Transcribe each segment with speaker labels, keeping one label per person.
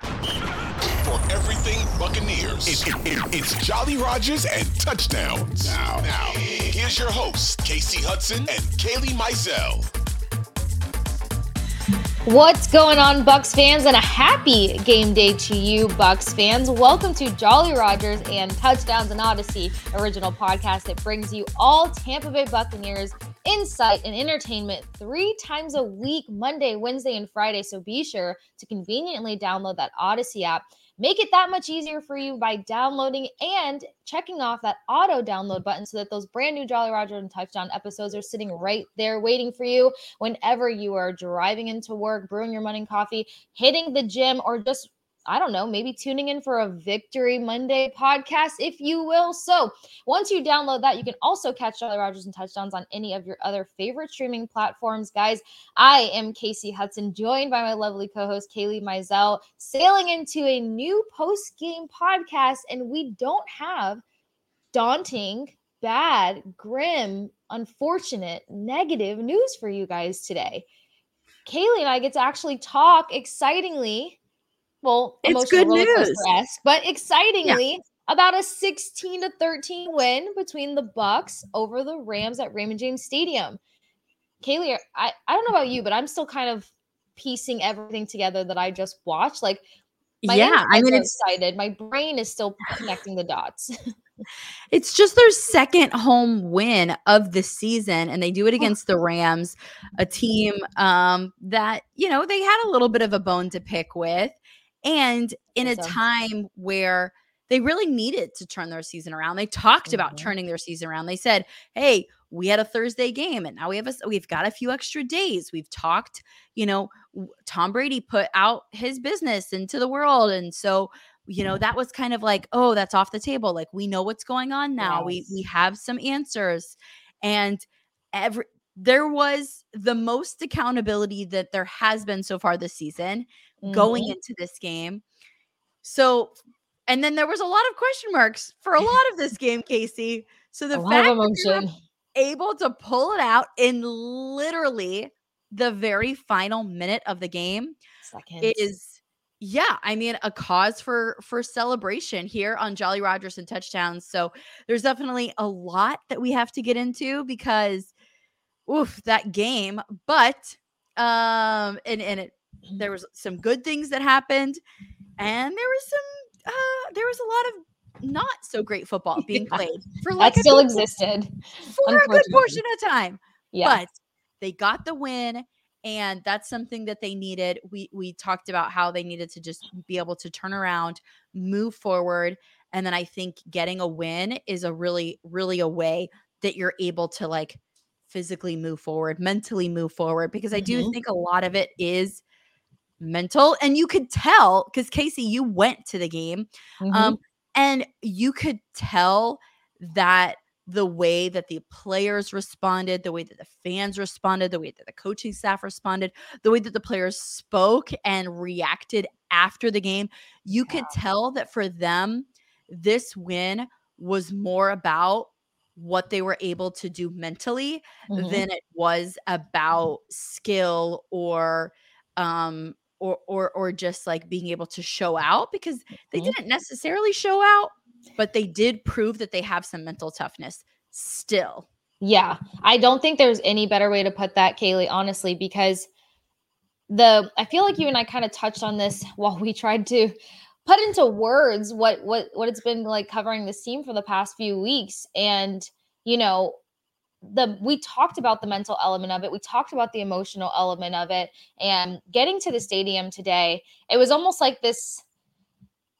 Speaker 1: For everything Buccaneers, it, it, it, it's Jolly Rogers and touchdowns. Now, now, here's your hosts, Kasey Hudson and Kailey Mizelle.
Speaker 2: What's going on, Bucs fans, and a happy game day to you, Bucs fans. Welcome to Jolly Rogers and Touchdowns and Audacy, original podcast that brings you all Tampa Bay Buccaneers insight and entertainment three times a week, Monday, Wednesday, and Friday. So be sure to conveniently download that Audacy app Make it that much easier for you by downloading and checking off that auto download button so that those brand new Jolly Roger and Touchdown episodes are sitting right there waiting for you whenever you are driving into work, brewing your morning coffee, hitting the gym, or just I don't know, maybe tuning in for a Victory Monday podcast, if you will. So once you download that, you can also catch Jolly Rogers and Touchdowns on any of your other favorite streaming platforms. Guys, I am Kasey Hudson, joined by my lovely co host, Kailey Mizelle, sailing into a new post game podcast. And we don't have daunting, bad, grim, unfortunate, negative news for you guys today. Kailey and I get to actually talk excitingly well,
Speaker 3: it's good news,
Speaker 2: but excitingly. Yeah. About a 16 to 13 win between the Bucs over the Rams at Raymond James Stadium. Kailey, I, I don't know about you, but I'm still kind of piecing everything together that I just watched. Like, my yeah, I mean, it's excited. My brain is still connecting the dots.
Speaker 3: it's just their second home win of the season, and they do it against the Rams, a team um, that you know they had a little bit of a bone to pick with and in a time where they really needed to turn their season around. They talked mm-hmm. about turning their season around. They said, "Hey, we had a Thursday game and now we have a we've got a few extra days. We've talked, you know, Tom Brady put out his business into the world and so you know that was kind of like oh that's off the table like we know what's going on now yes. we we have some answers and every there was the most accountability that there has been so far this season mm-hmm. going into this game. So, and then there was a lot of question marks for a lot of this game, Kasey. So the fact that able to pull it out in literally the very final minute of the game Seconds. is yeah i mean a cause for for celebration here on jolly rogers and touchdowns so there's definitely a lot that we have to get into because oof that game but um and and it there was some good things that happened and there was some uh there was a lot of not so great football being played
Speaker 2: for like that still good, existed
Speaker 3: for a good portion of time. Yeah. But they got the win and that's something that they needed. We we talked about how they needed to just be able to turn around, move forward, and then I think getting a win is a really really a way that you're able to like physically move forward, mentally move forward because I do mm-hmm. think a lot of it is mental and you could tell because kasey you went to the game mm-hmm. um, and you could tell that the way that the players responded the way that the fans responded the way that the coaching staff responded the way that the players spoke and reacted after the game you yeah. could tell that for them this win was more about what they were able to do mentally mm-hmm. than it was about skill or um or or or just like being able to show out because they mm-hmm. didn't necessarily show out, but they did prove that they have some mental toughness still.
Speaker 2: Yeah. I don't think there's any better way to put that, Kailey, honestly, because the I feel like you and I kind of touched on this while we tried to put into words what what what it's been like covering this team for the past few weeks. And, you know, the we talked about the mental element of it we talked about the emotional element of it and getting to the stadium today it was almost like this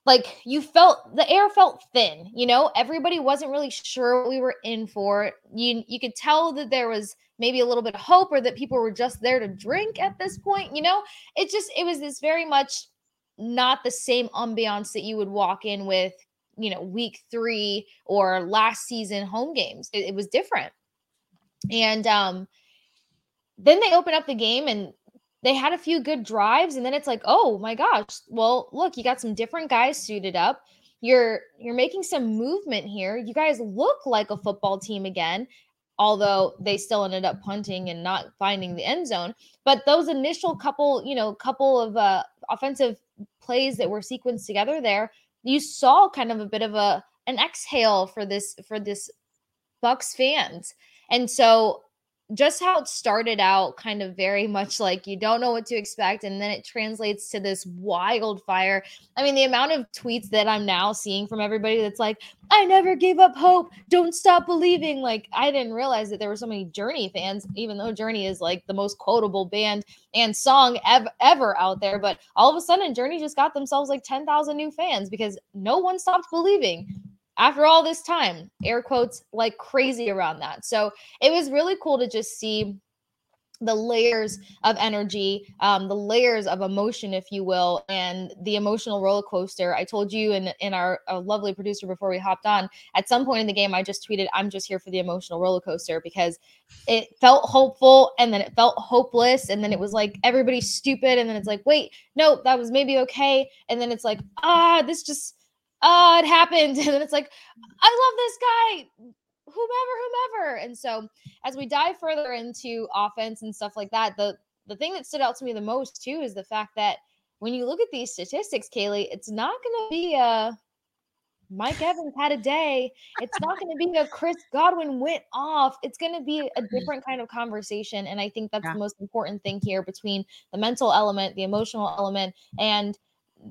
Speaker 2: like you felt the air felt thin you know? Everybody wasn't really sure what we were in for. You you could tell that there was maybe a little bit of hope or that people were just there to drink at this point you know? It just it was this very much not the same ambiance that you would walk in with you know week 3 or last season home games. It, it was different and um, then they open up the game and they had a few good drives and then it's like, "Oh my gosh. Well, look, you got some different guys suited up. You're you're making some movement here. You guys look like a football team again." Although they still ended up punting and not finding the end zone, but those initial couple, you know, couple of uh, offensive plays that were sequenced together there, you saw kind of a bit of a an exhale for this for this Bucs fans. And so just how it started out kind of very much like you don't know what to expect and then it translates to this wildfire. I mean the amount of tweets that i'm now seeing from everybody that's like i never gave up hope. Don't stop believing. Like i didn't realize that there were so many journey fans even though journey is like the most quotable band and song ev- ever out there but all of a sudden journey just got themselves like 10,000 new fans because no one stopped believing after all this time, air quotes, like crazy around that. So it was really cool to just see the layers of energy, um, the layers of emotion, if you will, and the emotional roller coaster. I told you and in, in our, our lovely producer before we hopped on, at some point in the game, I just tweeted, I'm just here for the emotional roller coaster because it felt hopeful and then it felt hopeless. And then it was like everybody's stupid. And then it's like, wait, no, that was maybe okay. And then it's like, ah, this just oh, it happened. And then it's like, mm. I love this guy, whomever, whomever. And so as we dive further into offense and stuff like that, the the thing that stood out to me the most too is the fact that when you look at these statistics, Kailey, it's not gonna be a Mike Evans had a day. It's not going to be a Chris Godwin went off. It's going to be a different kind of conversation. And I think that's yeah. the most important thing here between the mental element, the emotional element, and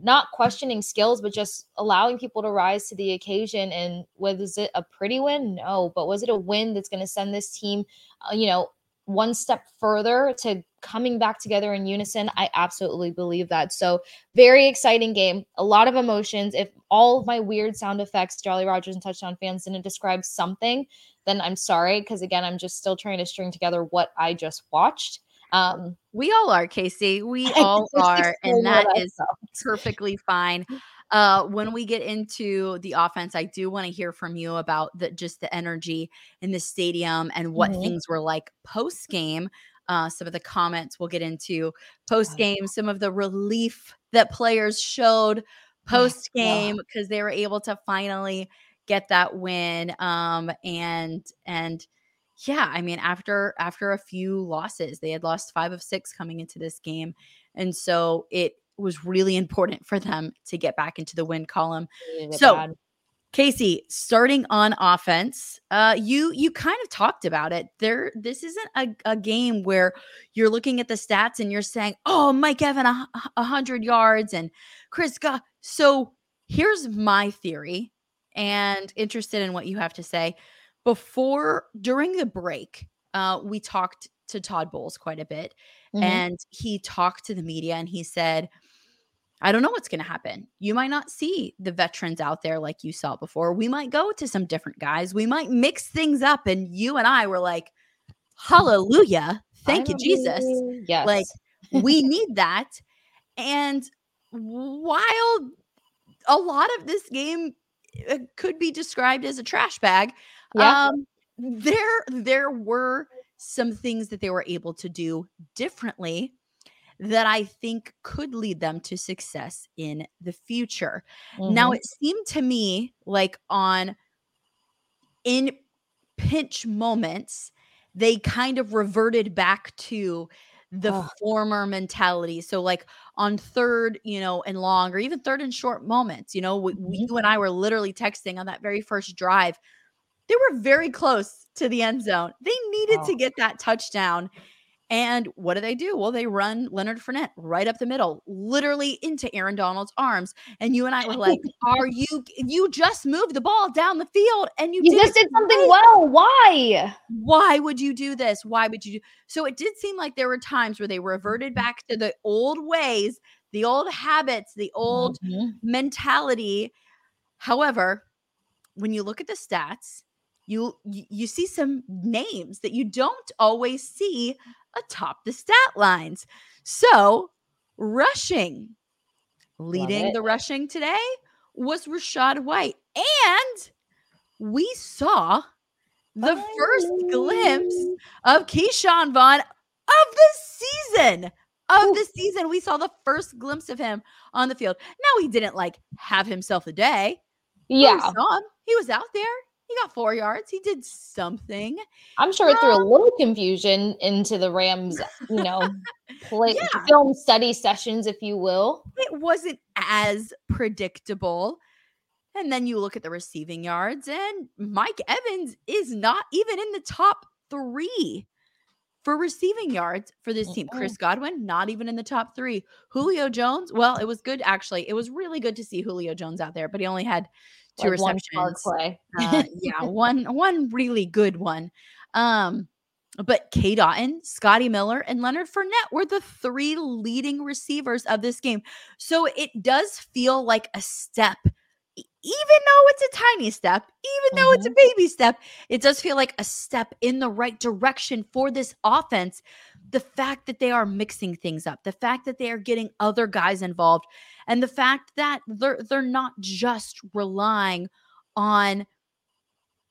Speaker 2: not questioning skills, but just allowing people to rise to the occasion. And was it a pretty win? No, but was it a win that's going to send this team, uh, you know, one step further to coming back together in unison? I absolutely believe that. So, very exciting game, a lot of emotions. If all my weird sound effects, Jolly Rogers and touchdown fans didn't describe something, then I'm sorry. Because again, I'm just still trying to string together what I just watched.
Speaker 3: Um, we all are, Kasey. We all are, and that is perfectly fine. Uh, when we get into the offense, I do want to hear from you about the just the energy in the stadium and what mm-hmm. things were like post game. Uh, some of the comments we'll get into post game, some of the relief that players showed post game because they were able to finally get that win. Um, and and yeah, I mean, after after a few losses, they had lost five of six coming into this game, and so it was really important for them to get back into the win column. So, bad. Kasey, starting on offense, uh, you you kind of talked about it. There, this isn't a, a game where you're looking at the stats and you're saying, "Oh, Mike Evan, a, a hundred yards," and Chris God. So here's my theory, and interested in what you have to say before during the break, uh, we talked to Todd Bowles quite a bit, mm-hmm. and he talked to the media and he said, I don't know what's going to happen. You might not see the veterans out there like you saw before. We might go to some different guys. We might mix things up. And you and I were like, Hallelujah. Thank you, Jesus. Yes. Like, we need that. And while a lot of this game uh, could be described as a trash bag, yeah. Um, there there were some things that they were able to do differently that I think could lead them to success in the future. Mm-hmm. Now it seemed to me like on in pinch moments they kind of reverted back to the oh. former mentality. So, like on third, you know, and long, or even third and short moments, you know, we, mm-hmm. you and I were literally texting on that very first drive they were very close to the end zone. They needed oh. to get that touchdown. And what do they do? Well, they run Leonard Fournette right up the middle, literally into Aaron Donald's arms. And you and I were like, "Are you? You just moved the ball down the field, and you,
Speaker 2: you did just did something well. Why?
Speaker 3: Why would you do this? Why would you do?" So it did seem like there were times where they reverted back to the old ways, the old habits, the old mm-hmm. mentality. However, when you look at the stats, you you see some names that you don't always see atop the stat lines. So, rushing, leading the rushing today was Rachaad White. And we saw the Bye. first glimpse of Ke'Shawn Vaughn of the season. Of the season, we saw the first glimpse of him on the field. Now he didn't like have himself a day.
Speaker 2: Yeah,
Speaker 3: we saw him. He was out there He got four yards. He did something.
Speaker 2: I'm sure it threw a little confusion into the Rams, you know, play
Speaker 3: Yeah.
Speaker 2: film study sessions, if you will.
Speaker 3: It wasn't as predictable. And then you look at the receiving yards, and Mike Evans is not even in the top three for receiving yards for this team. Chris Godwin, not even in the top three. Julio Jones, well, it was good actually. It was really good to see Julio Jones out there, but he only had two
Speaker 2: Like one
Speaker 3: receptions.
Speaker 2: play.
Speaker 3: Uh, yeah, one one really good one. Um, but Cade Otton, Scotty Miller, and Leonard Fournette were the three leading receivers of this game. So it does feel like a step, even though it's a tiny step, even though it's a baby step, it does feel like a step in the right direction for this offense. The fact that they are mixing things up, the fact that they are getting other guys involved, and the fact that they're they're not just relying on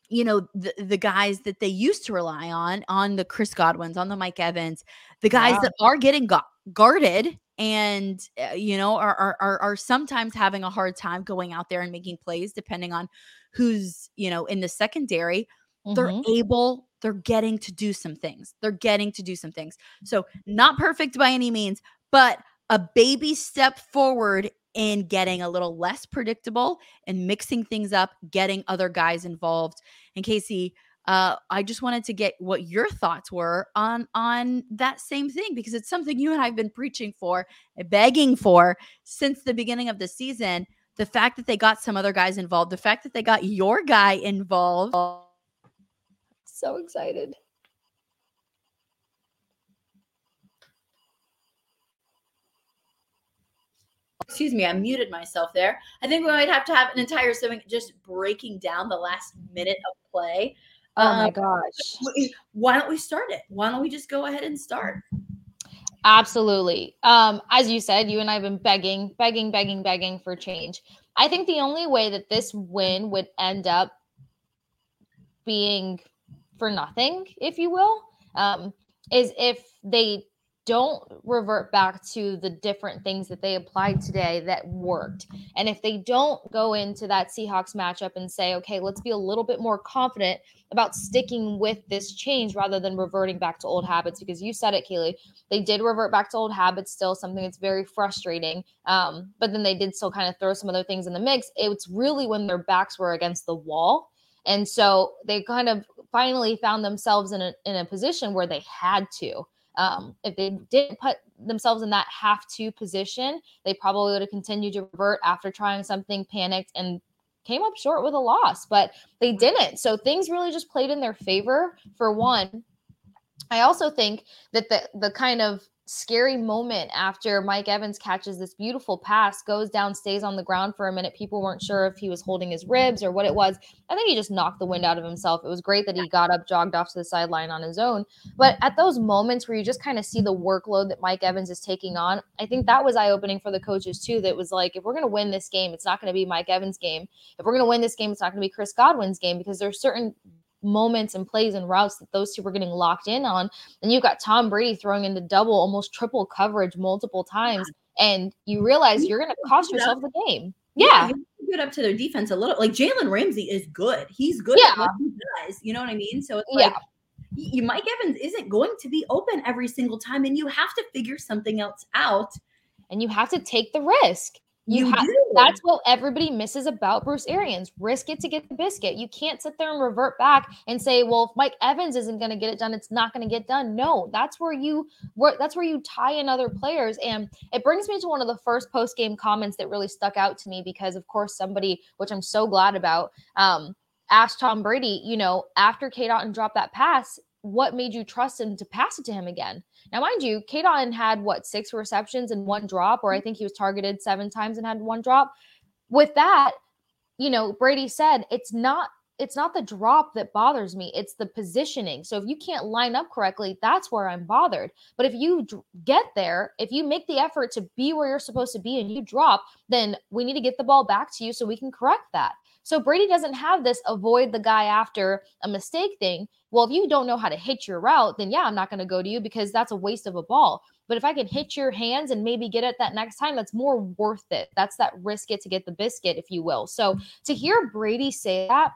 Speaker 3: you know the, the guys that they used to rely on on the chris godwins on the mike evans the guys
Speaker 2: Yeah.
Speaker 3: that are getting gu- guarded and uh, you know are, are are are sometimes having a hard time going out there and making plays depending on who's you know in the secondary they're
Speaker 2: Mhm.
Speaker 3: able they're getting to do some things they're getting to do some things so not perfect by any means but a baby step forward in getting a little less predictable and mixing things up getting other guys involved and kasey uh, I just wanted to get what your thoughts were on on that same thing because it's something you and I've been preaching for, begging for since the beginning of the season. The fact that they got some other guys involved, the fact that they got your guy involved,
Speaker 2: So excited.
Speaker 3: excuse me, I muted myself there. I think we might have to have an entire segment just breaking down the last minute of play.
Speaker 2: Oh my
Speaker 3: Um,
Speaker 2: gosh.
Speaker 3: w- Why don't we start it? Why don't we just go ahead and start?
Speaker 2: Absolutely. Um, as you said, you and I have been begging, begging, begging, begging for change. I think the only way that this win would end up being for nothing, if you will, um, is if they don't revert back to the different things that they applied today that worked. And if they don't go into that Seahawks matchup and say, okay, let's be a little bit more confident about sticking with this change rather than reverting back to old habits, because you said it, Kailey, they did revert back to old habits still something that's very frustrating um, but then they did still kind of throw some other things in the mix it's really when their backs were against the wall and so they kind of finally found themselves in a, in a position where they had to. Um, if they didn't put themselves in that have to position they probably would have continued to revert after trying something panicked and came up short with a loss but they didn't. So things really just played in their favor for one. I also think that the the kind of scary moment after Mike Evans catches this beautiful pass, goes down, stays on the ground for a minute. People weren't sure if he was holding his ribs or what it was. I think he just knocked the wind out of himself. It was great that he got up, jogged off to the sideline on his own. But at those moments where you just kind of see the workload that Mike Evans is taking on, I think that was eye opening for the coaches too. That was like, if we're going to win this game, it's not going to be Mike Evans' game. If we're going to win this game, it's not going to be Chris Godwin's game because there's certain moments and plays and routes that those two were getting locked in on. And you've got Tom Brady throwing into double, almost triple coverage multiple times. And you realize you're going to cost yourself the game. Yeah.
Speaker 3: you have get up to their defense a little. Like Jalen Ramsey is good. He's good
Speaker 2: Yeah.
Speaker 3: at what he does. You know what I mean? So it's
Speaker 2: Yeah.
Speaker 3: like y- you, Mike Evans isn't going to be open every single time, and you have to figure something else out.
Speaker 2: And you have to take the risk. You,
Speaker 3: You
Speaker 2: have that's what everybody misses about Bruce Arians. Risk it to get the biscuit. You can't sit there and revert back and say, "Well, if Mike Evans isn't going to get it done, it's not going to get done." No, that's where you that's where you tie in other players. And it brings me to one of the first post game comments that really stuck out to me because, of course, somebody which I'm so glad about um, asked Tom Brady, you know, after Cade Otton dropped that pass, what made you trust him to pass it to him again? Now, mind you, Cade Otton had what six receptions and one drop, or I mm-hmm. think he was targeted seven times and had one drop. With that, you know, Brady said it's not it's not the drop that bothers me it's the positioning so if you can't line up correctly that's where i'm bothered but if you d- get there if you make the effort to be where you're supposed to be and you drop then we need to get the ball back to you so we can correct that so brady doesn't have this avoid the guy after a mistake thing well if you don't know how to hit your route then yeah i'm not going to go to you because that's a waste of a ball but if I can hit your hands and maybe get it that next time, that's more worth it. That's that risk it to get the biscuit, if you will. So to hear Brady say that,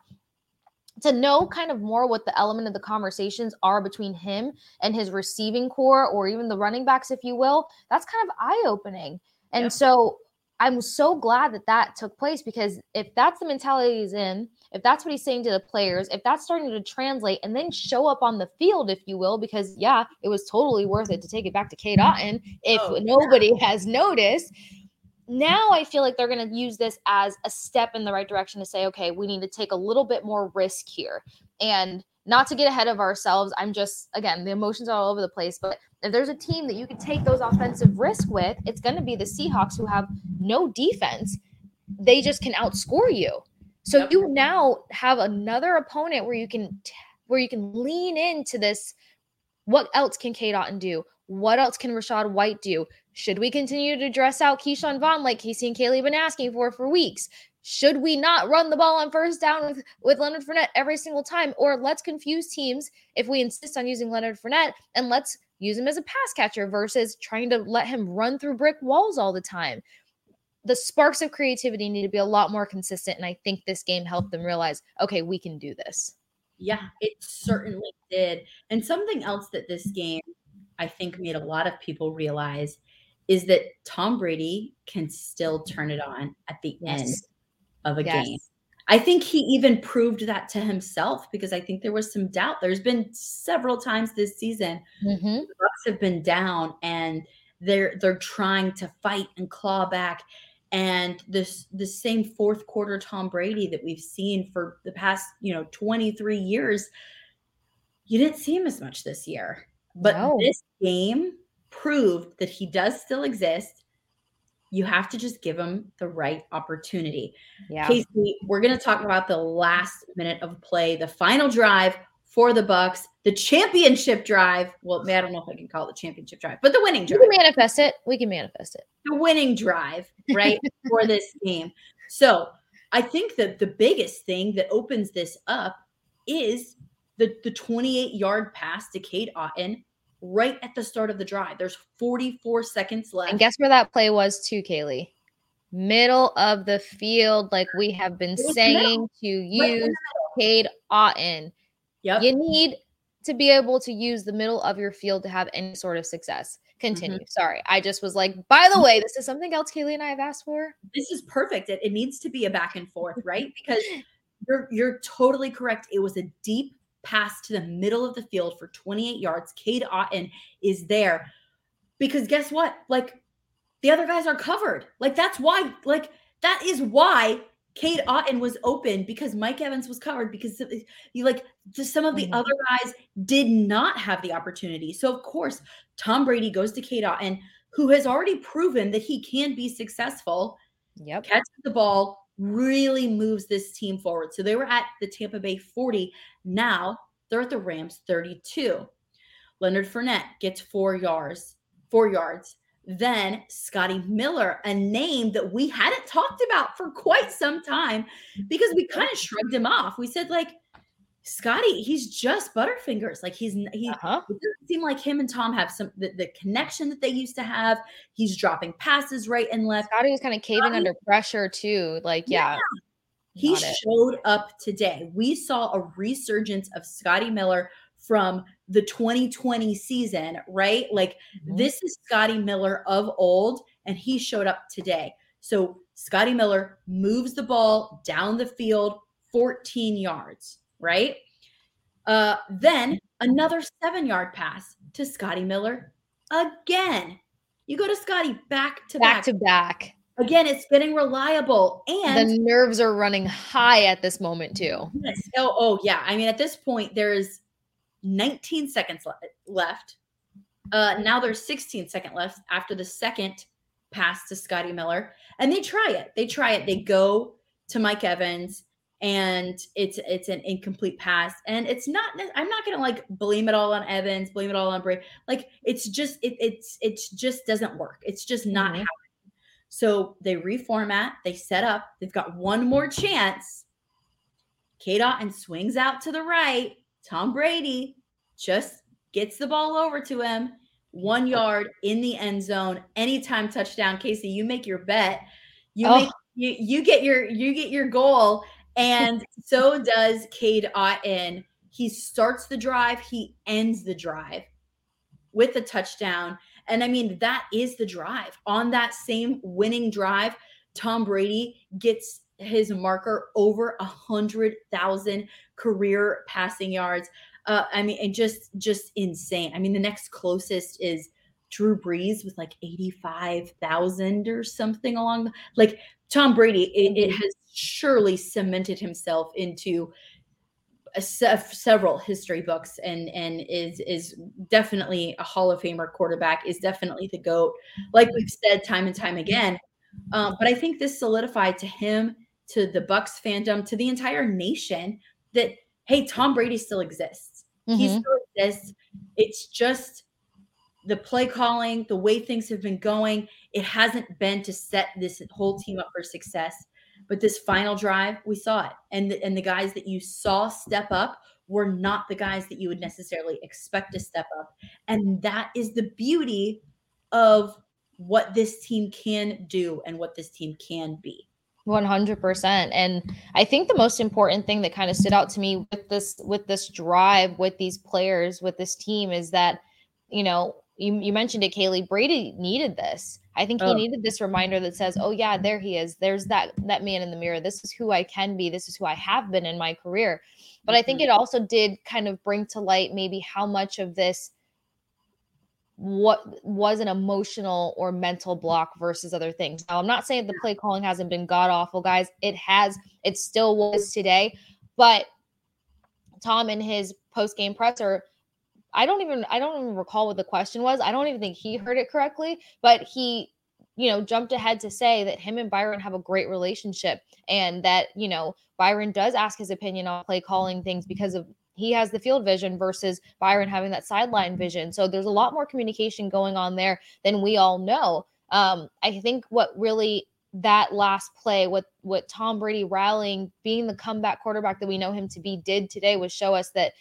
Speaker 2: to know kind of more what the element of the conversations are between him and his receiving core or even the running backs if you will that's kind of eye opening and yep. so i'm so glad that that took place because if that's the mentality he's in if that's what he's saying to the players if that's starting to translate and then show up on the field if you will because yeah it was totally worth it to take it back to Cade Otton if oh, nobody yeah. has noticed now I feel like they're going to use this as a step in the right direction to say, okay, we need to take a little bit more risk here. And not to get ahead of ourselves, I'm just, again, the emotions are all over the place. But if there's a team that you can take those offensive risk with, it's going to be the Seahawks who have no defense. They just can outscore you. So yep. you now have another opponent where you can where you can lean into this. What else can Cade Otton do? What else can Rachaad White do? Should we continue to dress out Ke'Shawn Vaughn like Kasey and Kailey have been asking for for weeks? Should we not run the ball on first down with, with Leonard Fournette every single time? Or let's confuse teams if we insist on using Leonard Fournette and let's use him as a pass catcher versus trying to let him run through brick walls all the time. The sparks of creativity need to be a lot more consistent. And I think this game helped them realize, okay, we can do this.
Speaker 3: Yeah, it certainly did. And something else that this game, I think, made a lot of people realize is that Tom Brady can still turn it on at the yes. end of a yes. game. I think he even proved that to himself because I think there was some doubt. There's been several times this season mm-hmm. the Bucs have been down and they're they're trying to fight and claw back. And this the same fourth quarter Tom Brady that we've seen for the past, you know, 23 years, you didn't see him as much this year. But no. this game, proved that he does still exist. You have to just give him the right opportunity. Yeah. Kasey, we're going to talk about the last minute of play, the final drive for the Bucs, the championship drive. Well, I don't know if I can call it the championship drive, but the winning drive.
Speaker 2: We can manifest it. We can manifest it.
Speaker 3: The winning drive, right, for this game. So I think that the biggest thing that opens this up is the, the 28 yard pass to Cade Otton right at the start of the drive. There's 44 seconds left.
Speaker 2: And guess where that play was too, Kailey? Middle of the field, like we have been saying to use Cade Otton. Yep. You need to be able to use the middle of your field to have any sort of success. Continue. Mm-hmm. Sorry. I just was like, by the way, this is something else Kailey and I have asked for.
Speaker 3: This is perfect. It, it needs to be a back and forth, right? Because you're you're totally correct. It was a deep pass to the middle of the field for 28 yards. Cade Otton is there because guess what? Like the other guys are covered. Like that's why, like, that is why Cade Otton was open because Mike Evans was covered because you like just some of the mm-hmm. other guys did not have the opportunity. So of course, Tom Brady goes to Cade Otton, who has already proven that he can be successful.
Speaker 2: Yep.
Speaker 3: Catches the ball, really moves this team forward. So they were at the Tampa Bay 40. Now they're at the Rams 32. Leonard Fournette gets four yards, four yards. Then Scotty Miller, a name that we hadn't talked about for quite some time because we kind of shrugged him off. We said, like, Scotty, he's just Butterfingers. Like he's he uh-huh. it doesn't seem like him and Tom have some the, the, connection that they used to have. He's dropping passes right and left.
Speaker 2: Scotty was kind of caving Scotty, under pressure too. Like, yeah. yeah.
Speaker 3: He showed up today. We saw a resurgence of Scotty Miller from the 2020 season, right? Like mm-hmm. this is Scotty Miller of old, and he showed up today. So Scotty Miller moves the ball down the field 14 yards right? Uh, then another seven yard pass to Scotty Miller again. You go to Scotty back to
Speaker 2: back, back to back.
Speaker 3: Again, it's getting reliable, and
Speaker 2: the nerves are running high at this moment too.
Speaker 3: Yes. Oh, oh yeah. I mean, at this point, there's 19 seconds le- left. Uh, now there's 16 second left after the second pass to Scotty Miller, and they try it. They try it. They go to Mike Evans and it's it's an incomplete pass. And it's not i'm not gonna like blame it all on evans blame it all on bray. Like it's just it, it's it's just doesn't work. It's just not mm-hmm. happening. So they reformat they set up they've got one more chance. Cade Otton swings out to the right. Tom brady just gets the ball over to him. One yard in the end zone. Anytime touchdown. Kasey you make your bet. You oh. make you, you get your you get your goal And so does Cade Otton. He starts the drive, he ends the drive with a touchdown. And I mean, that is the drive. On that same winning drive, Tom Brady gets his marker over a hundred thousand career passing yards. Uh, I mean, and just just insane. I mean, the next closest is Drew Brees with like eighty five thousand or something along. The, like Tom Brady, it, it has surely cemented himself into several history books and and is is definitely a Hall of Famer quarterback is definitely the goat. Like we've said time and time again um, but I think this solidified to him to the Bucs fandom to the entire nation that hey Tom Brady still exists. Mm-hmm. he still exists. It's just the play calling the way things have been going it hasn't been to set this whole team up for success but this final drive, we saw it. And the, and the guys that you saw step up were not the guys that you would necessarily expect to step up. And that is the beauty of what this team can do and what this team can be.
Speaker 2: 100% and i think the most important thing that kind of stood out to me with this with this drive with these players with this team is that you know you, you mentioned it kailey brady needed this I think he oh. needed this reminder that says, "Oh yeah, there he is. There's that that man in the mirror. This is who I can be. This is who I have been in my career." But I think mm-hmm. it also did kind of bring to light maybe how much of this what was an emotional or mental block versus other things. Now, I'm not saying the play calling hasn't been god awful, guys. It has. It still was today, but Tom in his post game presser I don't even I don't even recall what the question was. I don't even think he heard it correctly, but he you know jumped ahead to say that him and Byron have a great relationship and that you know Byron does ask his opinion on play calling things because of he has the field vision versus Byron having that sideline vision. So there's a lot more communication going on there than we all know. Um, I think what really that last play, what what Tom Brady rallying, being the comeback quarterback that we know him to be, did today was show us that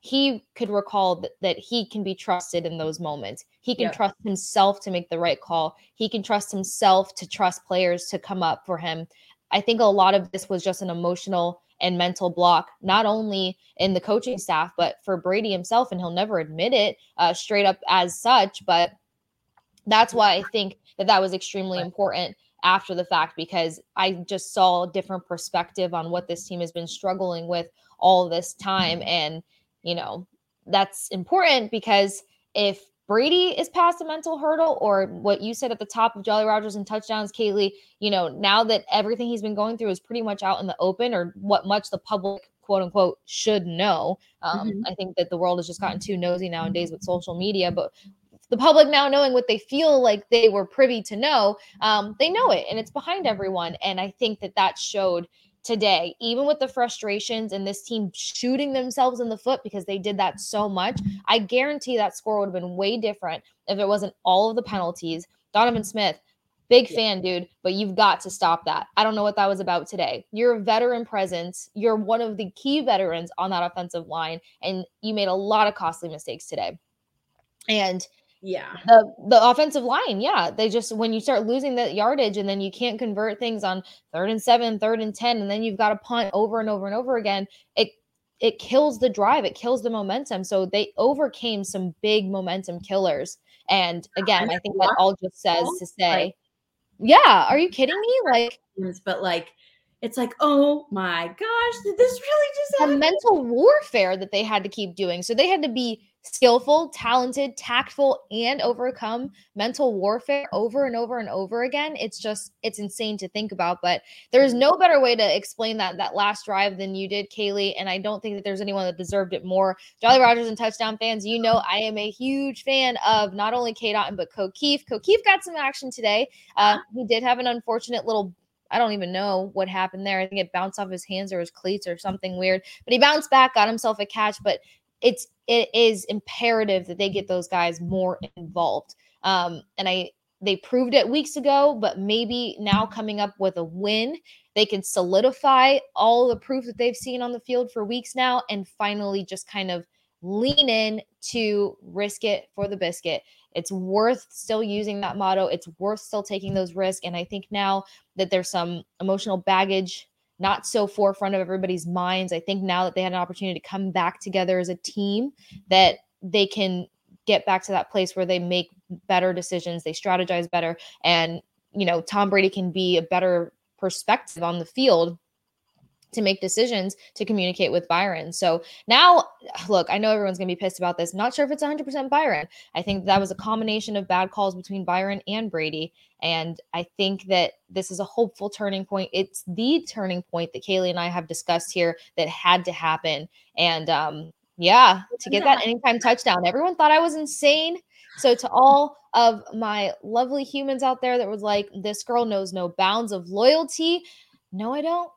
Speaker 2: he could recall that, that he can be trusted in those moments. He can yeah. trust himself to make the right call. He can trust himself to trust players to come up for him. I think a lot of this was just an emotional and mental block, not only in the coaching staff, but for Brady himself. And he'll never admit it uh, straight up as such. But that's why I think that that was extremely important after the fact because I just saw a different perspective on what this team has been struggling with all this time. And you know, that's important because if Brady is past the mental hurdle, or what you said at the top of Jolly Rogers and touchdowns, Kailey, you know, now that everything he's been going through is pretty much out in the open, or what much the public, quote unquote, should know. Um, mm-hmm. I think that the world has just gotten too nosy nowadays with social media, but the public now knowing what they feel like they were privy to know, um, they know it and it's behind everyone. And I think that that showed today, even with the frustrations and this team shooting themselves in the foot because they did that so much, I guarantee that score would have been way different if it wasn't all of the penalties. Donovan Smith, big yeah. fan, dude, but you've got to stop that. I don't know what that was about today. You're a veteran presence. You're one of the key veterans on that offensive line, and you made a lot of costly mistakes today. And
Speaker 3: yeah.
Speaker 2: The the offensive line, yeah. They just when you start losing that yardage and then you can't convert things on third and seven, third and ten, and then you've got to punt over and over and over again, it it kills the drive, it kills the momentum. So they overcame some big momentum killers. And again, I think that all just says to say, yeah, are you kidding me? Like
Speaker 3: but like it's like, oh my gosh, did this really just
Speaker 2: happen? The mental warfare that they had to keep doing. So they had to be skillful, talented, tactful, and overcome mental warfare over and over and over again. It's just it's insane to think about. But there's no better way to explain that that last drive than you did, Kailey. And I don't think that there's anyone that deserved it more. Jolly Rogers and touchdown fans, you know I am a huge fan of not only Cade Otton but Kieft. Kieft got some action today. Uh, he did have an unfortunate little I don't even know what happened there. I think it bounced off his hands or his cleats or something weird. But he bounced back, got himself a catch. But it's it is imperative that they get those guys more involved. Um, and I they proved it weeks ago, but maybe now coming up with a win, they can solidify all the proof that they've seen on the field for weeks now and finally just kind of lean in to risk it for the biscuit. It's worth still using that motto. It's worth still taking those risks. And I think now that there's some emotional baggage not so forefront of everybody's minds. I think now that they had an opportunity to come back together as a team, that they can get back to that place where they make better decisions, they strategize better, and you know, Tom Brady can be a better perspective on the field to make decisions to communicate with Byron. So now, look, I know everyone's going to be pissed about this. Not sure if it's 100% Byron. I think that was a combination of bad calls between Byron and Brady. And I think that this is a hopeful turning point. It's the turning point that Kailey and I have discussed here that had to happen. And um, yeah, to get that anytime touchdown, everyone thought I was insane. So to all of my lovely humans out there that was like, this girl knows no bounds of loyalty. No, I don't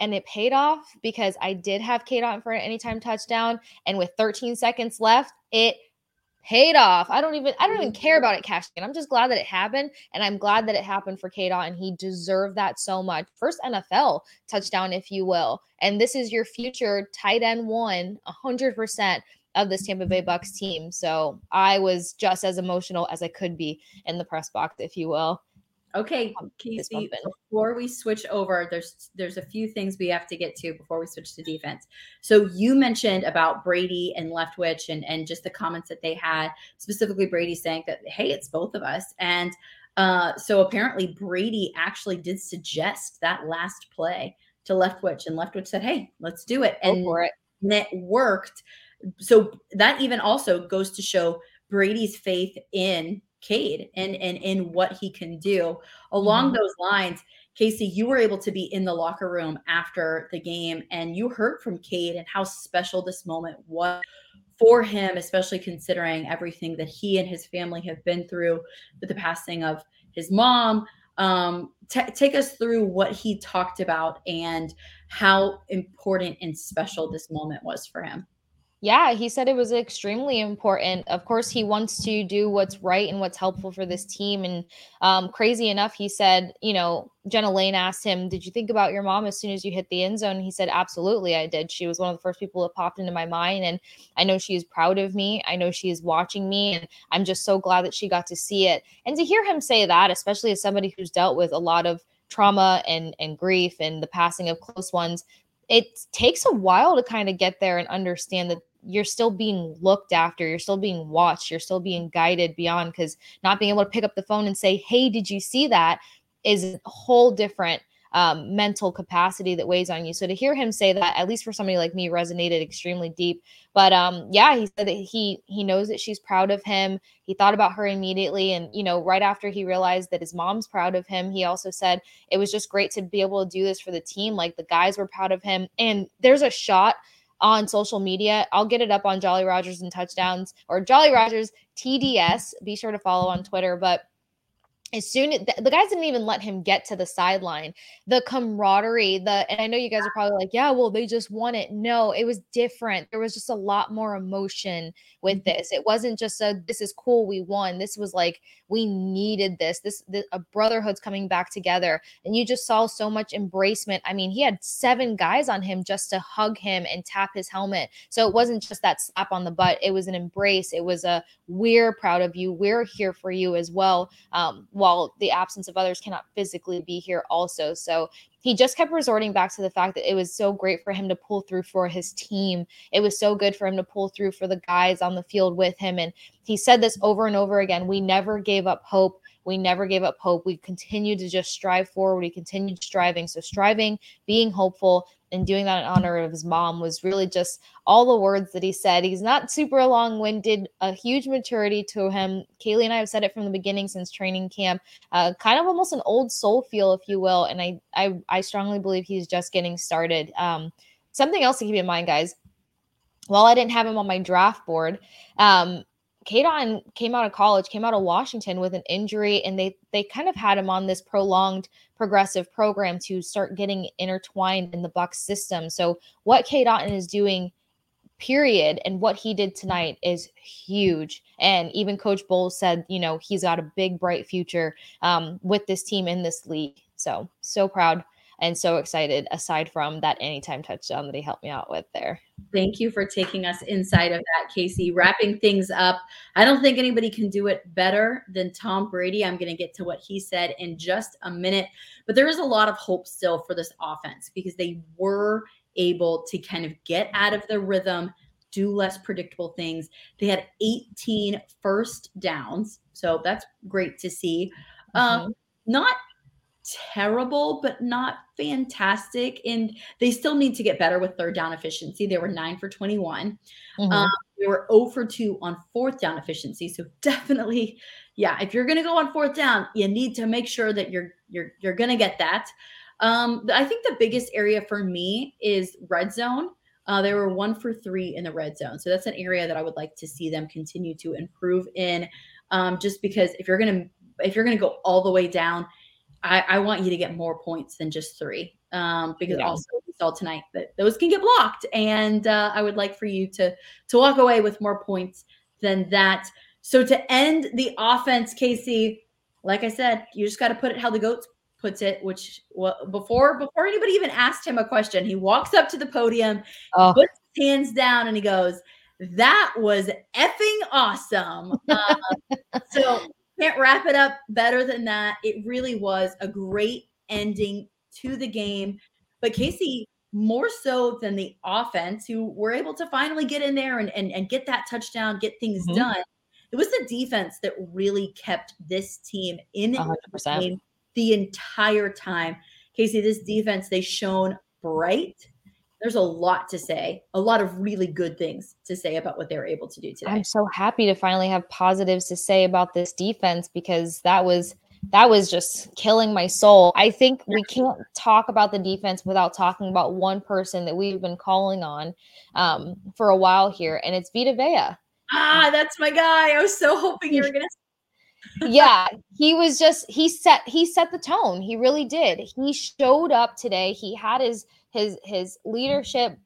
Speaker 2: and it paid off because I did have Cade on for an anytime touchdown. And with 13 seconds left, it paid off. I don't even I don't even mm-hmm. care about it cashing in. I'm just glad that it happened. And I'm glad that it happened for Cade and he deserved that so much. First NFL touchdown, if you will. And this is your future tight end one, hundred percent of this Tampa Bay Bucs team. So I was just as emotional as I could be in the press box, if you will.
Speaker 3: Okay, Kasey, before we switch over, there's there's a few things we have to get to before we switch to defense. So you mentioned about Brady and Leftwich and and just the comments that they had, specifically Brady saying that hey, it's both of us. And uh, so apparently Brady actually did suggest that last play to Leftwich, and Leftwich said, "Hey, let's do it," and,
Speaker 2: it.
Speaker 3: and it worked. So that even also goes to show Brady's faith in Cade and and in what he can do. Along mm-hmm. those lines, Kasey, you were able to be in the locker room after the game and you heard from Cade and how special this moment was for him, especially considering everything that he and his family have been through with the passing of his mom. Um, t- take us through what he talked about and how important and special this moment was for him.
Speaker 2: Yeah, he said it was extremely important. Of course, he wants to do what's right and what's helpful for this team. And um, crazy enough, he said, you know, Jenna Laine asked him, Did you think about your mom as soon as you hit the end zone? He said, Absolutely, I did. She was one of the first people that popped into my mind. And I know she is proud of me. I know she is watching me. And I'm just so glad that she got to see it. And to hear him say that, especially as somebody who's dealt with a lot of trauma and and grief and the passing of close ones it takes a while to kind of get there and understand that you're still being looked after you're still being watched you're still being guided beyond because not being able to pick up the phone and say hey did you see that is a whole different um, mental capacity that weighs on you. So to hear him say that, at least for somebody like me, resonated extremely deep. But um, yeah, he said that he he knows that she's proud of him. He thought about her immediately, and you know, right after he realized that his mom's proud of him, he also said it was just great to be able to do this for the team. Like the guys were proud of him, and there's a shot on social media. I'll get it up on Jolly Rogers and touchdowns or Jolly Rogers TDS. Be sure to follow on Twitter, but as soon as the guys didn't even let him get to the sideline. The camaraderie the and i know you guys are probably like yeah well they just won it. No it was different. There was just a lot more emotion with mm-hmm. this. It wasn't just a this is cool we won. This was like we needed this. This, this a brotherhood's coming back together and you just saw so much embracement. I mean he had seven guys on him just to hug him and tap his helmet. So it wasn't just that slap on the butt. It was an embrace. It was a we're proud of you. We're here for you as well. Um, while the absence of others cannot physically be here also. So he just kept resorting back to the fact that it was so great for him to pull through for his team. It was so good for him to pull through for the guys on the field with him. And he said this over and over again. We never gave up hope. We never gave up hope. We continued to just strive forward. We continued striving. So, striving, being hopeful, and doing that in honor of his mom was really just all the words that he said. He's not super long winded, a huge maturity to him. Kailey and I have said it from the beginning since training camp, uh, kind of almost an old soul feel, if you will. And I, I, I strongly believe he's just getting started. Um, something else to keep in mind, guys. While I didn't have him on my draft board, um, Cade Otton came out of college, came out of Washington with an injury, and they they kind of had him on this prolonged progressive program to start getting intertwined in the Bucs system. So what Cade Otton is doing, period, and what he did tonight is huge. And even Coach Bowles said, you know, he's got a big, bright future um, with this team in this league. So so proud and so excited aside from that anytime touchdown that he helped me out with there.
Speaker 3: Thank you for taking us inside of that, Kasey. Wrapping things up, I don't think anybody can do it better than Tom Brady. I'm going to get to what he said in just a minute, but there is a lot of hope still for this offense because they were able to kind of get out of the rhythm, do less predictable things. They had 18 first downs, so that's great to see. Um, mm-hmm. Um, not terrible, but not fantastic. And they still need to get better with third down efficiency. They were nine for 21. Mm-hmm. Um, they were 0 for 2 on fourth down efficiency. So definitely, yeah, if you're gonna go on fourth down, you need to make sure that you're you're you're gonna get that. Um, I think the biggest area for me is red zone. Uh, they were one for three in the red zone. So that's an area that I would like to see them continue to improve in. Um, just because if you're gonna if you're gonna go all the way down, I, I want you to get more points than just three. Um, because yeah. also we saw tonight that those can get blocked, and uh, I would like for you to to walk away with more points than that. So to end the offense, Kasey, like I said, you just got to put it how the goats puts it. Which well, before before anybody even asked him a question, he walks up to the podium, oh. puts his hands down, and he goes, "That was effing awesome." Uh, so can't wrap it up better than that. It really was a great ending to the game. But Kasey, more so than the offense, who were able to finally get in there and, and, and get that touchdown, get things mm-hmm. done. It was the defense that really kept this team in 100%. the game the entire time. Kasey, this defense, they shone bright there's a lot to say, a lot of really good things to say about what they were able to do today.
Speaker 2: I'm so happy to finally have positives to say about this defense because that was that was just killing my soul. I think we can't talk about the defense without talking about one person that we've been calling on um, for a while here, and it's Vita Vea.
Speaker 3: Ah, that's my guy. I was so hoping you were gonna
Speaker 2: yeah, he was just he set he set the tone. He really did. He showed up today. He had his his his leadership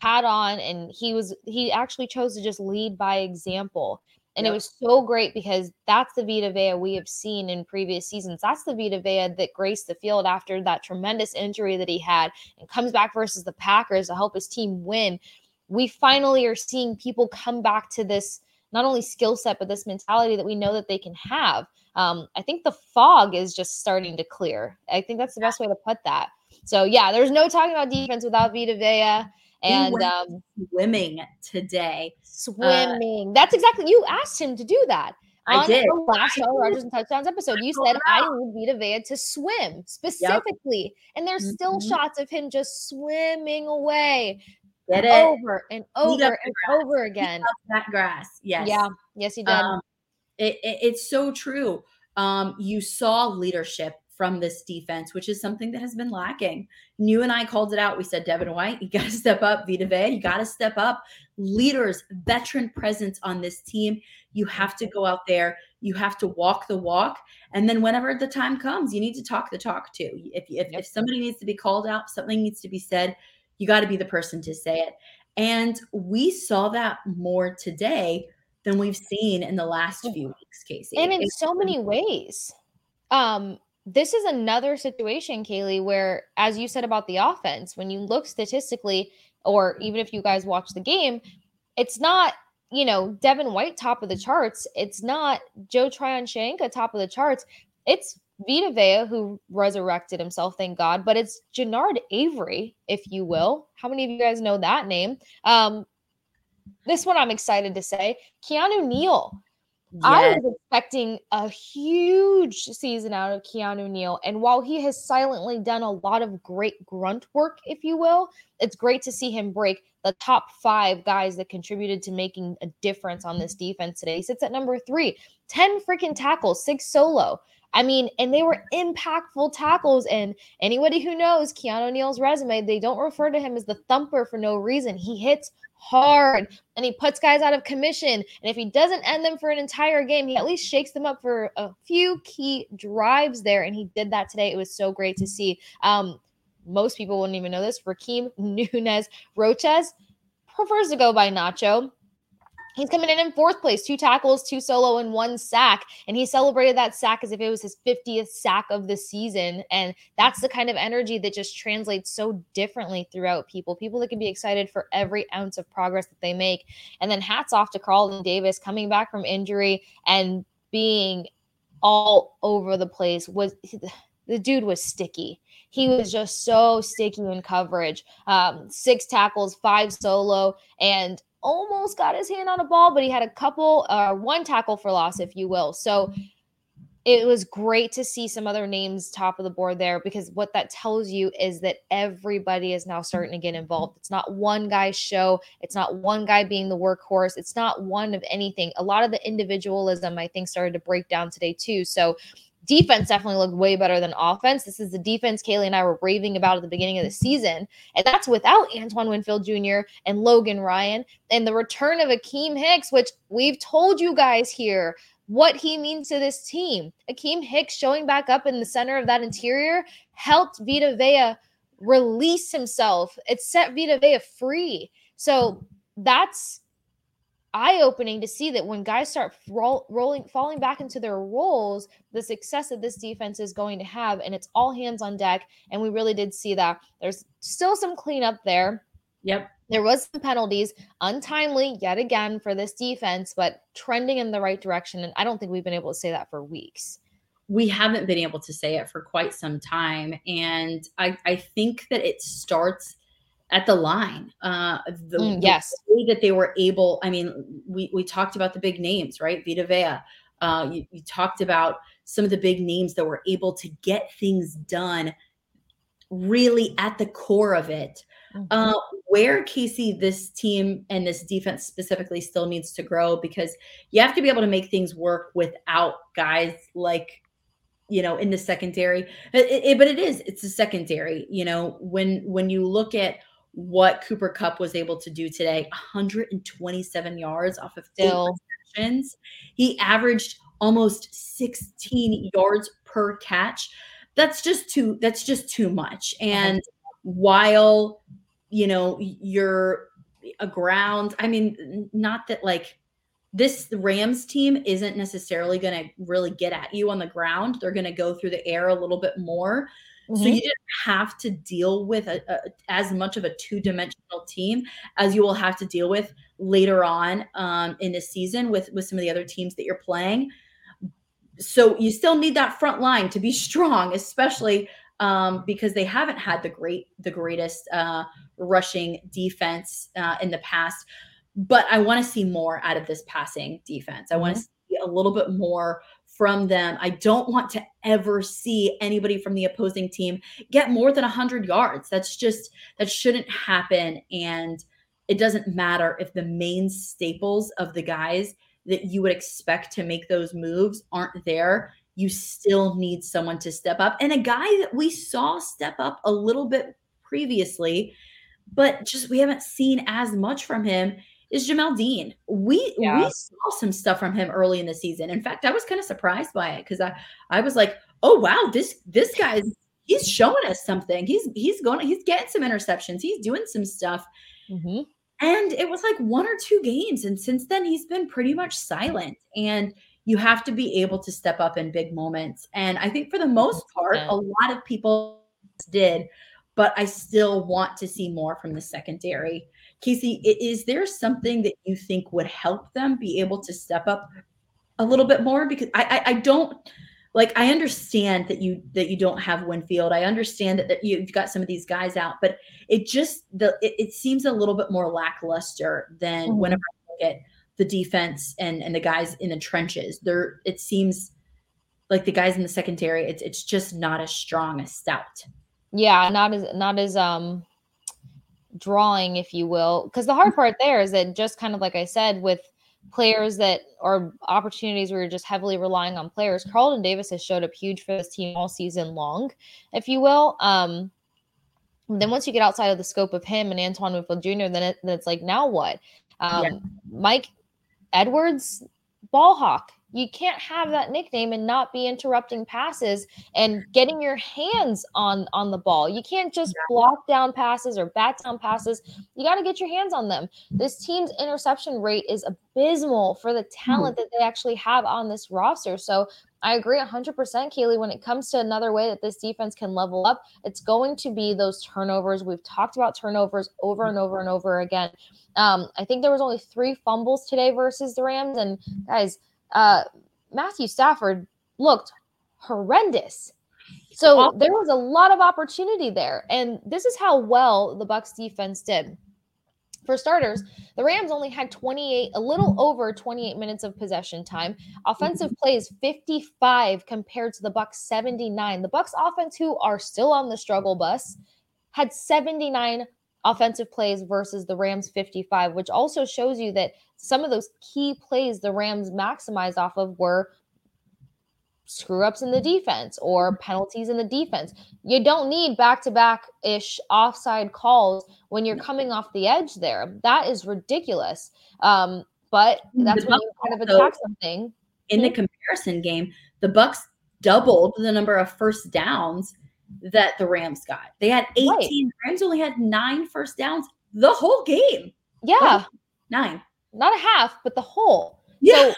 Speaker 2: hat on and he was he actually chose to just lead by example and yep. it was so great because that's the Vita Vea we have seen in previous seasons. That's the Vita Vea that graced the field after that tremendous injury that he had and comes back versus the Packers to help his team win. We finally are seeing people come back to this not only skill set, but this mentality that we know that they can have. Um, I think the fog is just starting to clear. I think that's the best way to put that. So yeah, there's no talking about defense without Vita Vea. And um,
Speaker 3: swimming today.
Speaker 2: Swimming. Uh, That's exactly you asked him to do that.
Speaker 3: I on did.
Speaker 2: The last Jolly Rogers and touchdowns episode, you said I need Vita Vea to swim specifically, yep. and there's mm-hmm. still shots of him just swimming away, Get it over and over and over again.
Speaker 3: That grass, yes,
Speaker 2: yeah, yes, he did. Um,
Speaker 3: it, it, it's so true. Um, you saw leadership from this defense, which is something that has been lacking. And you and I called it out. We said, Devin White, you got to step up. Vita Vea, you got to step up. Leaders, veteran presence on this team. You have to go out there. You have to walk the walk. And then whenever the time comes, you need to talk the talk too. If, if, if somebody needs to be called out, something needs to be said, you got to be the person to say it. And we saw that more today than we've seen in the last few weeks, Kasey.
Speaker 2: And in so many ways. Um, this is another situation, Kailey, where, as you said about the offense, when you look statistically, or even if you guys watch the game, it's not, you know, Devin White top of the charts. It's not Joe Tryon-Shoyinka top of the charts. It's Vita Vea who resurrected himself, thank God, but it's Genard Avery, if you will. How many of you guys know that name? Um, this one I'm excited to say. Keanu Neal Yes. I was expecting a huge season out of Keanu Neal. And while he has silently done a lot of great grunt work, if you will, it's great to see him break the top five guys that contributed to making a difference on this defense today. He sits at number three, 10 freaking tackles, six solo. I mean, and they were impactful tackles. And anybody who knows Keanu Neal's resume, they don't refer to him as the thumper for no reason. He hits hard and he puts guys out of commission. And if he doesn't end them for an entire game, he at least shakes them up for a few key drives there. And he did that today. It was so great to see. Um, most people wouldn't even know this. Rakeem Nunez Roches prefers to go by Nacho. He's coming in in fourth place, two tackles, two solo, and one sack. And he celebrated that sack as if it was his 50th sack of the season. And that's the kind of energy that just translates so differently throughout people. People that can be excited for every ounce of progress that they make. And then hats off to Carlton Davis coming back from injury and being all over the place. Was the dude was sticky. He was just so sticky in coverage. Um, six tackles, five solo, and almost got his hand on a ball, but he had a couple, uh, one tackle for loss, if you will. So it was great to see some other names top of the board there because what that tells you is that everybody is now starting to get involved. It's not one guy's show, it's not one guy being the workhorse, it's not one of anything. A lot of the individualism, I think, started to break down today, too. So defense definitely looked way better than offense. This is the defense Kailey and I were raving about at the beginning of the season. And that's without Antoine Winfield Jr. and Logan Ryan and the return of Akiem Hicks, which we've told you guys here what he means to this team. Akiem Hicks showing back up in the center of that interior helped Vita Vea release himself. It set Vita Vea free. So that's eye opening to see that when guys start roll, rolling, falling back into their roles, the success that this defense is going to have, and it's all hands on deck. And we really did see that. There's still some cleanup there.
Speaker 3: Yep.
Speaker 2: There was some penalties, untimely yet again for this defense, but trending in the right direction. And I don't think we've been able to say that for weeks.
Speaker 3: We haven't been able to say it for quite some time. And I, I think that it starts at the line. Uh, the,
Speaker 2: mm, yes,
Speaker 3: the way that they were able. I mean, we we talked about the big names, right? Vita Vea. Uh, you, you talked about some of the big names that were able to get things done, really at the core of it. Mm-hmm. Uh, where Kasey, this team and this defense specifically still needs to grow because you have to be able to make things work without guys like you know in the secondary it, it, but it is it's a secondary you know when when you look at what Cooper Kupp was able to do today 127 yards off of Still. receptions. He averaged almost 16 yards per catch. That's just too that's just too much. And while you know you're a ground, I mean, not that like this Rams team isn't necessarily going to really get at you on the ground. They're going to go through the air a little bit more. Mm-hmm. So you didn't have to deal with a, a, as much of a two-dimensional team as you will have to deal with later on um, in the season with with some of the other teams that you're playing. So you still need that front line to be strong, especially um, because they haven't had the great the greatest uh, rushing defense uh, in the past. But I want to see more out of this passing defense. I want to mm-hmm. see a little bit more from them. I don't want to ever see anybody from the opposing team get more than 100 yards. That's just, that shouldn't happen. And it doesn't matter if the main staples of the guys that you would expect to make those moves aren't there. You still need someone to step up. And a guy that we saw step up a little bit previously, but just we haven't seen as much from him is Jamel Dean. We yeah. we saw some stuff from him early in the season. In fact, I was kind of surprised by it because I I was like, oh wow, this this guy's he's showing us something. He's he's going he's getting some interceptions. He's doing some stuff. Mm-hmm. And it was like one or two games, and since then he's been pretty much silent. And you have to be able to step up in big moments. And I think for the most part, a lot of people did, but I still want to see more from the secondary. Kasey, is there something that you think would help them be able to step up a little bit more? Because I, I, I don't like I understand that you that you don't have Winfield. I understand that, that you've got some of these guys out, but it just the it, it seems a little bit more lackluster than mm-hmm. whenever I look at the defense and and the guys in the trenches. There it seems like the guys in the secondary, it's it's just not as strong as stout.
Speaker 2: Yeah, not as not as um drawing, if you will. Because the hard part there is that just kind of like I said, with players that are opportunities where you're just heavily relying on players, Carlton Davis has showed up huge for this team all season long, if you will. Um, then once you get outside of the scope of him and Antoine Winfield Jr., then, it, then it's like, now what? Um, yeah. Mike Edwards, ball hawk. You can't have that nickname and not be interrupting passes and getting your hands on on the ball. You can't just block down passes or bat down passes. You got to get your hands on them. This team's interception rate is abysmal for the talent that they actually have on this roster. So I agree 100%, Kailey. When it comes to another way that this defense can level up, it's going to be those turnovers. We've talked about turnovers over and over and over again. Um, I think there was only three fumbles today versus the Rams. And guys, uh, Matthew Stafford looked horrendous. So there was a lot of opportunity there. And this is how well the Bucs defense did. For starters, the Rams only had 28, a little over 28 minutes of possession time. Offensive plays 55 compared to the Bucs 79. The Bucs offense, who are still on the struggle bus, had 79 offensive plays versus the Rams 55, which also shows you that some of those key plays the Rams maximized off of were screw ups in the defense or penalties in the defense. You don't need back to back ish offside calls when you're coming off the edge there. That is ridiculous. Um, but that's when you kind of attack something.
Speaker 3: In the comparison game, the Bucs doubled the number of first downs that the Rams got. They had 18. Right. Rams only had nine first downs the whole game.
Speaker 2: Yeah.
Speaker 3: nine.
Speaker 2: Not a half, but the whole. Yeah. So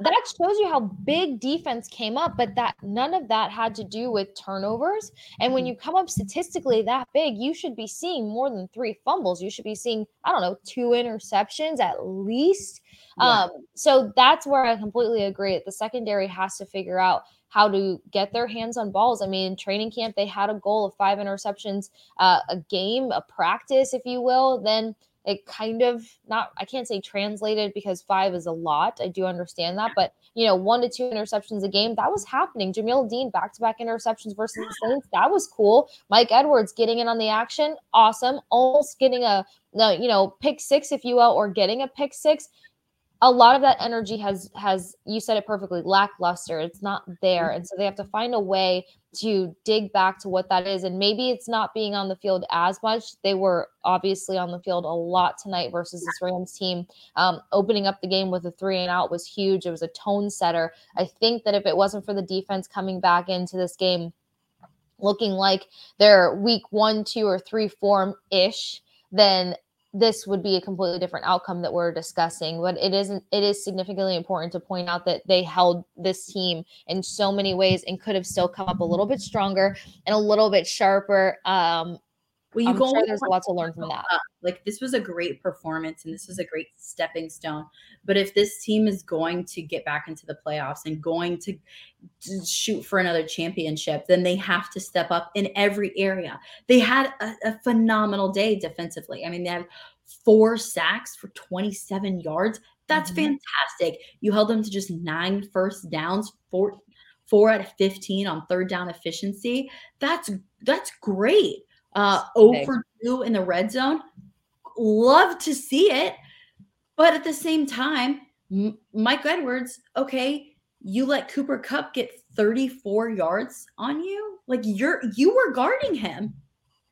Speaker 2: that shows you how big defense came up, but that none of that had to do with turnovers. And when mm-hmm. you come up statistically that big, you should be seeing more than three fumbles. You should be seeing, I don't know, two interceptions at least. Yeah. Um, so that's where I completely agree. The secondary has to figure out how to get their hands on balls. I mean, training camp, they had a goal of five interceptions uh, a game, a practice, if you will. Then it kind of not i can't say translated because five is a lot i do understand that but you know one to two interceptions a game that was happening. Jamel dean back-to-back interceptions versus the saints that was cool. Mike edwards getting in on the action awesome. Almost getting a you know pick six if you will or getting a pick six a lot of that energy has has you said it perfectly lackluster. It's not there. Mm-hmm. and so they have to find a way to dig back to what that is. And maybe it's not being on the field as much. They were obviously on the field a lot tonight versus this rams team. Um, opening up the game with a three and out was huge. It was a tone setter. I think that if it wasn't for the defense coming back into this game looking like their week one two or three form ish then this would be a completely different outcome that we're discussing but it isn't it is significantly important to point out that they held this team in so many ways and could have still come up a little bit stronger and a little bit sharper um well, you I'm go sure there's lots lot to learn from that.
Speaker 3: Like this was a great performance and this was a great stepping stone. But if this team is going to get back into the playoffs and going to shoot for another championship, then they have to step up in every area. They had a, a phenomenal day defensively. I mean, they had four sacks for 27 yards. That's mm-hmm. fantastic. You held them to just nine first downs, four four out of 15 on third down efficiency. That's that's great. Uh, for 2 in the red zone. Love to see it. But at the same time, M- Mike Edwards, okay, you let Cooper Kupp get 34 yards on you. Like you're you were guarding him.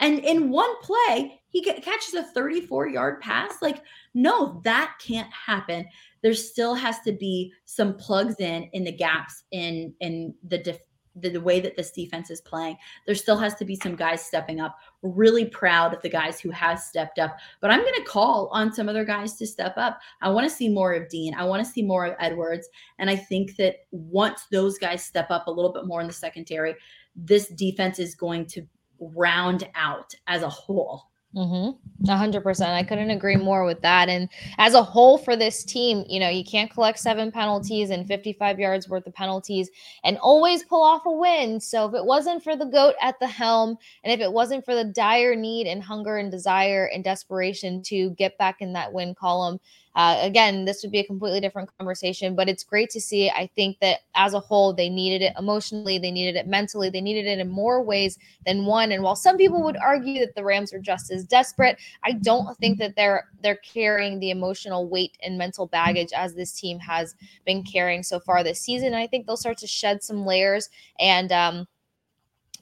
Speaker 3: And in one play, he get, catches a 34 yard pass. Like, no, that can't happen. There still has to be some plugs in in the gaps in in the def- the, the, way that this defense is playing. There still has to be some guys stepping up. Really proud of the guys who have stepped up, but I'm going to call on some other guys to step up. I want to see more of Dean. I want to see more of Edwards. And I think that once those guys step up a little bit more in the secondary, this defense is going to round out as a whole.
Speaker 2: Mm-hmm. A hundred percent. I couldn't agree more with that. And as a whole for this team, you know, you can't collect seven penalties and 55 yards worth of penalties and always pull off a win. So if it wasn't for the goat at the helm, and if it wasn't for the dire need and hunger and desire and desperation to get back in that win column, uh, again, this would be a completely different conversation, but it's great to see. I think that as a whole, they needed it emotionally, they needed it mentally, they needed it in more ways than one. And while some people would argue that the Rams are just as desperate, I don't think that they're they're carrying the emotional weight and mental baggage as this team has been carrying so far this season. And I think they'll start to shed some layers and um,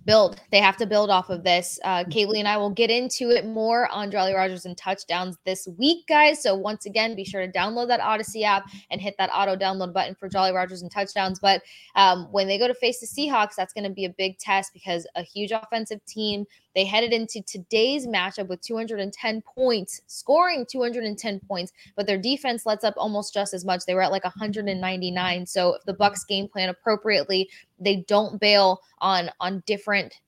Speaker 2: build. They have to build off of this. Uh, mm. Kailey and I will get into it more on Jolly Rogers and touchdowns this week, guys. So once again, be sure to download that Audacy app and hit that auto download button for Jolly Rogers and touchdowns. But um, when they go to face the Seahawks, that's going to be a big test because a huge offensive team. They headed into today's matchup with 210 points, scoring 210 points, but their defense lets up almost just as much. They were at like 199. So if the Bucs game plan appropriately, they don't bail on on different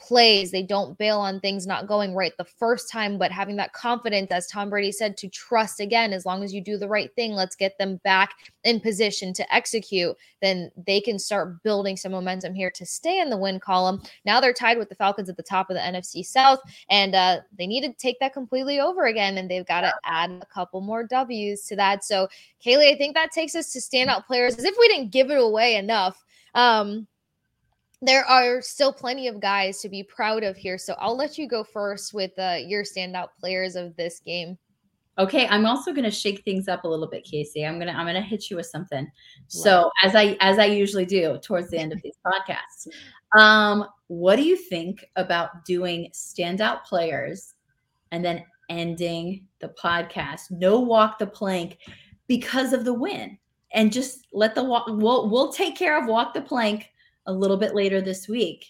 Speaker 2: plays. They don't bail on things not going right the first time, but having that confidence, as Tom Brady said, to trust again, as long as you do the right thing, let's get them back in position to execute, then they can start building some momentum here to stay in the win column. Now they're tied with the Falcons at the top of the NFC South, and uh, they need to take that completely over again, and they've got to add a couple more W's to that. So, Kailey, I think that takes us to standout players as if we didn't give it away enough. Um, there are still plenty of guys to be proud of here. So I'll let you go first with uh, your standout players of this game.
Speaker 3: Okay, I'm also going to shake things up a little bit, Kasey. I'm gonna I'm gonna hit you with something. So as I as I usually do towards the end of these podcasts, um, what do you think about doing standout players and then ending the podcast? No walk the plank because of the win, and just let the walk. We'll we'll take care of walk the plank a little bit later this week.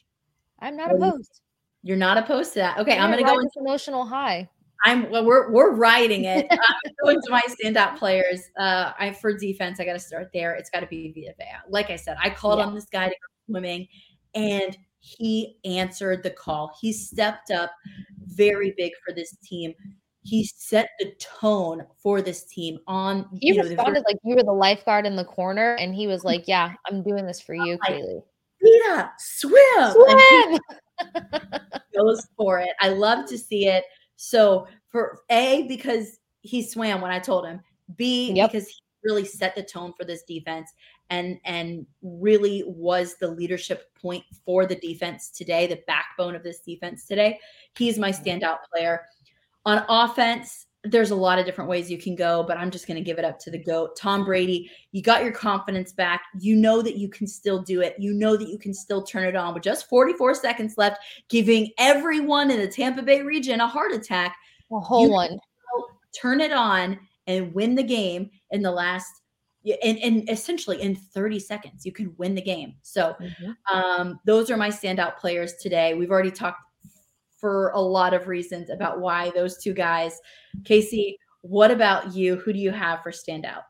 Speaker 2: I'm not opposed.
Speaker 3: You're not opposed to that. Okay, I'm, I'm going to go
Speaker 2: into emotional high.
Speaker 3: I'm well, we're we're riding it. I'm going to my standout players. Uh, I for defense, I got to start there. It's got to be Vita Vea. Like I said, I called yeah. on this guy to go swimming, and he answered the call. He stepped up very big for this team. He set the tone for this team. On
Speaker 2: he responded know, like you were the lifeguard in the corner, and he was like, "Yeah, I'm doing this for you, Kailey."
Speaker 3: Rita, swim. Swim. goes for it. I love to see it. So for A, because he swam when I told him. B, yep. because he really set the tone for this defense and and really was the leadership point for the defense today, the backbone of this defense today. He's my mm-hmm. standout player. On offense, there's a lot of different ways you can go, but I'm just going to give it up to the GOAT. Tom Brady, you got your confidence back. You know that you can still do it. You know that you can still turn it on with just 44 seconds left, giving everyone in the Tampa Bay region a heart attack.
Speaker 2: A whole you one.
Speaker 3: Turn it on and win the game in the last and, and essentially in 30 seconds you can win the game so mm-hmm. um, those are my standout players today we've already talked for a lot of reasons about why those two guys. Kasey, what about you? Who do you have for standout?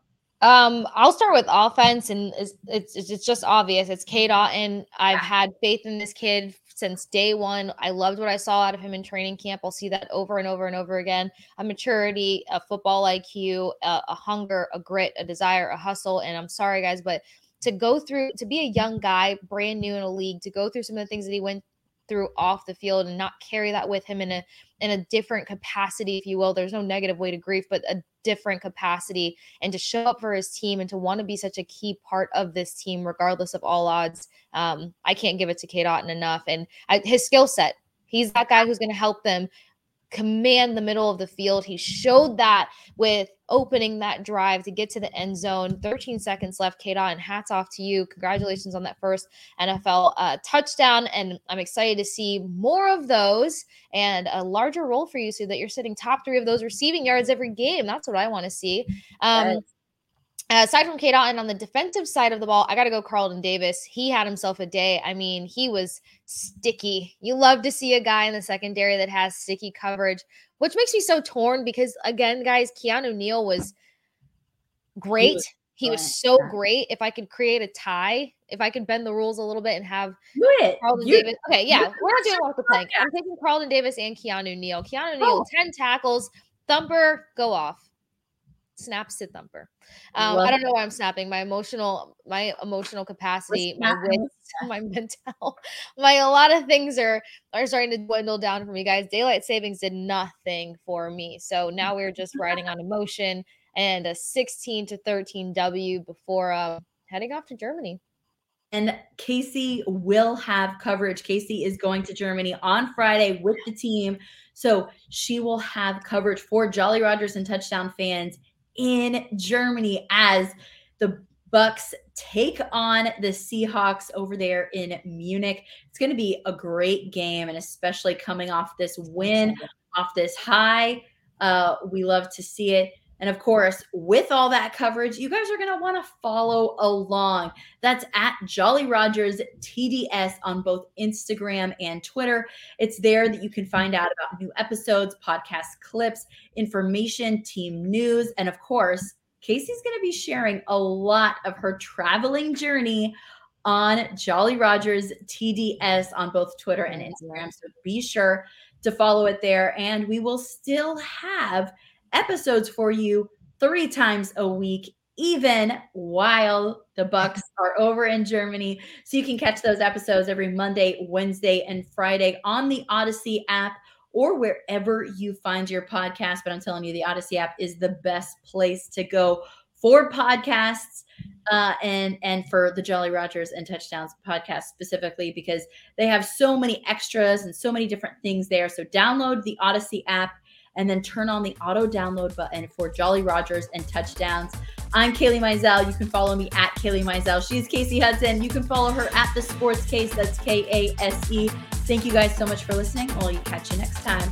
Speaker 2: Um, I'll start with offense, and it's it's, it's just obvious. It's Cade Otton. I've had faith in this kid since day one. I loved what I saw out of him in training camp. I'll see that over and over and over again. A maturity, a football IQ, a, a hunger, a grit, a desire, a hustle. And I'm sorry, guys, but to go through to be a young guy, brand new in a league, to go through some of the things that he went through off the field and not carry that with him in a in a different capacity if you will. There's no negative way to grief but a different capacity and to show up for his team and to want to be such a key part of this team regardless of all odds. Um, i can't give it to Cade Otton enough and I, his skill set he's that guy who's going to help them command the middle of the field. He showed that with opening that drive to get to the end zone. 13 seconds left, Cade and Hats off to you. Congratulations on that first NFL uh, touchdown. And I'm excited to see more of those and a larger role for you so that you're sitting top three of those receiving yards every game. That's what I want to see. Um, yes. Uh, aside from Cade Otton on the defensive side of the ball, I got to go Carlton Davis. He had himself a day. I mean, he was sticky. You love to see a guy in the secondary that has sticky coverage, which makes me so torn because, again, guys, Keanu Neal was great. He was, so great. If I could create a tie, if I could bend the rules a little bit and have Carlton you, Davis. Okay, yeah, we're not doing off the plank. I'm taking Carlton Davis and Keanu Neal. Keanu Neal, oh. 10 tackles. Thumper, go off snap sit thumper. Um, I don't know why I'm snapping. My emotional, my emotional capacity, my wits, my mental, my a lot of things are are starting to dwindle down for me, guys. Daylight savings did nothing for me, so now we're just riding on emotion and a 16 to 13 W before uh, heading off to Germany.
Speaker 3: And Kasey will have coverage. Kasey is going to Germany on Friday with the team. So she will have coverage for Jolly Rogers and touchdown fans in Germany as the Bucs take on the Seahawks over there in Munich. It's going to be a great game, and especially coming off this win, off this high. Uh, we love to see it. And of course, with all that coverage, you guys are going to want to follow along. That's at Jolly Rogers TDS on both Instagram and Twitter. It's there that you can find out about new episodes, podcast clips, information, team news, and of course, Kasey's going to be sharing a lot of her traveling journey on Jolly Rogers TDS on both Twitter and Instagram. So be sure to follow it there. And we will still have episodes for you three times a week even while the Bucs are over in germany so you can catch those episodes every monday wednesday and friday on the Audacy app or wherever you find your podcast but i'm telling you the Audacy app is the best place to go for podcasts uh, and and for the Jolly Rogers and Touchdowns podcast specifically because they have so many extras and so many different things there. So download the Audacy app and then turn on the auto download button for Jolly Rogers and touchdowns. I'm Kailey Mizelle. You can follow me at Kailey Mizelle. She's Kasey Hudson. You can follow her at the Sports Case. That's K A S E. Thank you guys so much for listening. We'll catch you next time.